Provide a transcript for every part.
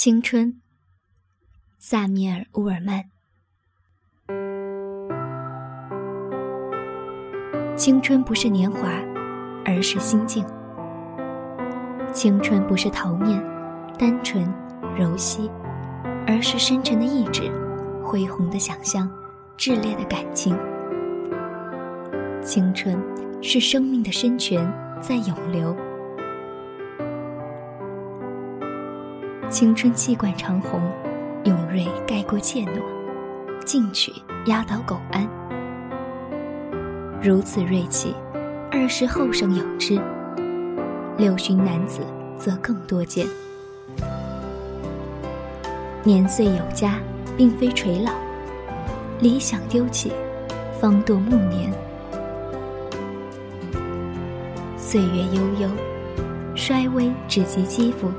青春，萨米尔·乌尔曼。青春不是年华，而是心境；青春不是桃面、单纯、柔细，而是深沉的意志、恢宏的想象、炽烈的感情。青春是生命的深泉在涌流。青春气贯长虹，勇锐盖过怯懦，进取压倒苟安。如此锐气，二十后生有之，六旬男子则更多见。年岁有加，并非垂老；理想丢弃，方堕暮年。岁月悠悠，衰微只及肌肤。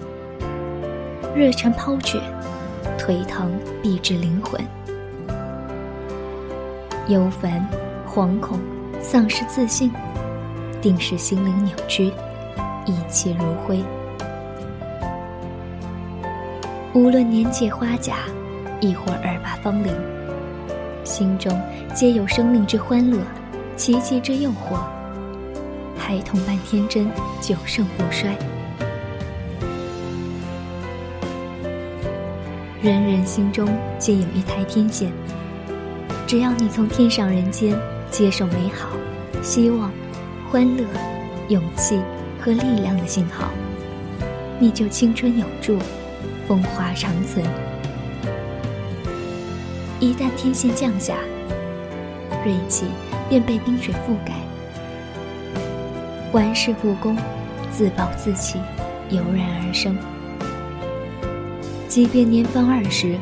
热忱抛却，颓唐必至灵魂；忧烦、惶恐、丧失自信，定使心灵扭曲，一切如灰。无论年届花甲，亦或二八芳龄，心中皆有生命之欢乐，奇迹之诱惑。孩童般天真，久盛不衰。人人心中皆有一台天线，只要你从天上人间接受美好、希望、欢乐、勇气和力量的信号，你就青春永驻，风华长存。一旦天线降下，锐气便被冰雪覆盖，玩世不恭、自暴自弃油然而生。即便年方二十，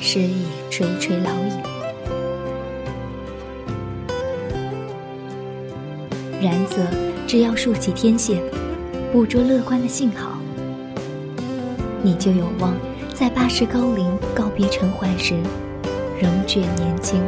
身已垂垂老矣。然则，只要竖起天线，捕捉乐观的信号，你就有望在八十高龄告别尘寰时，仍觉年轻。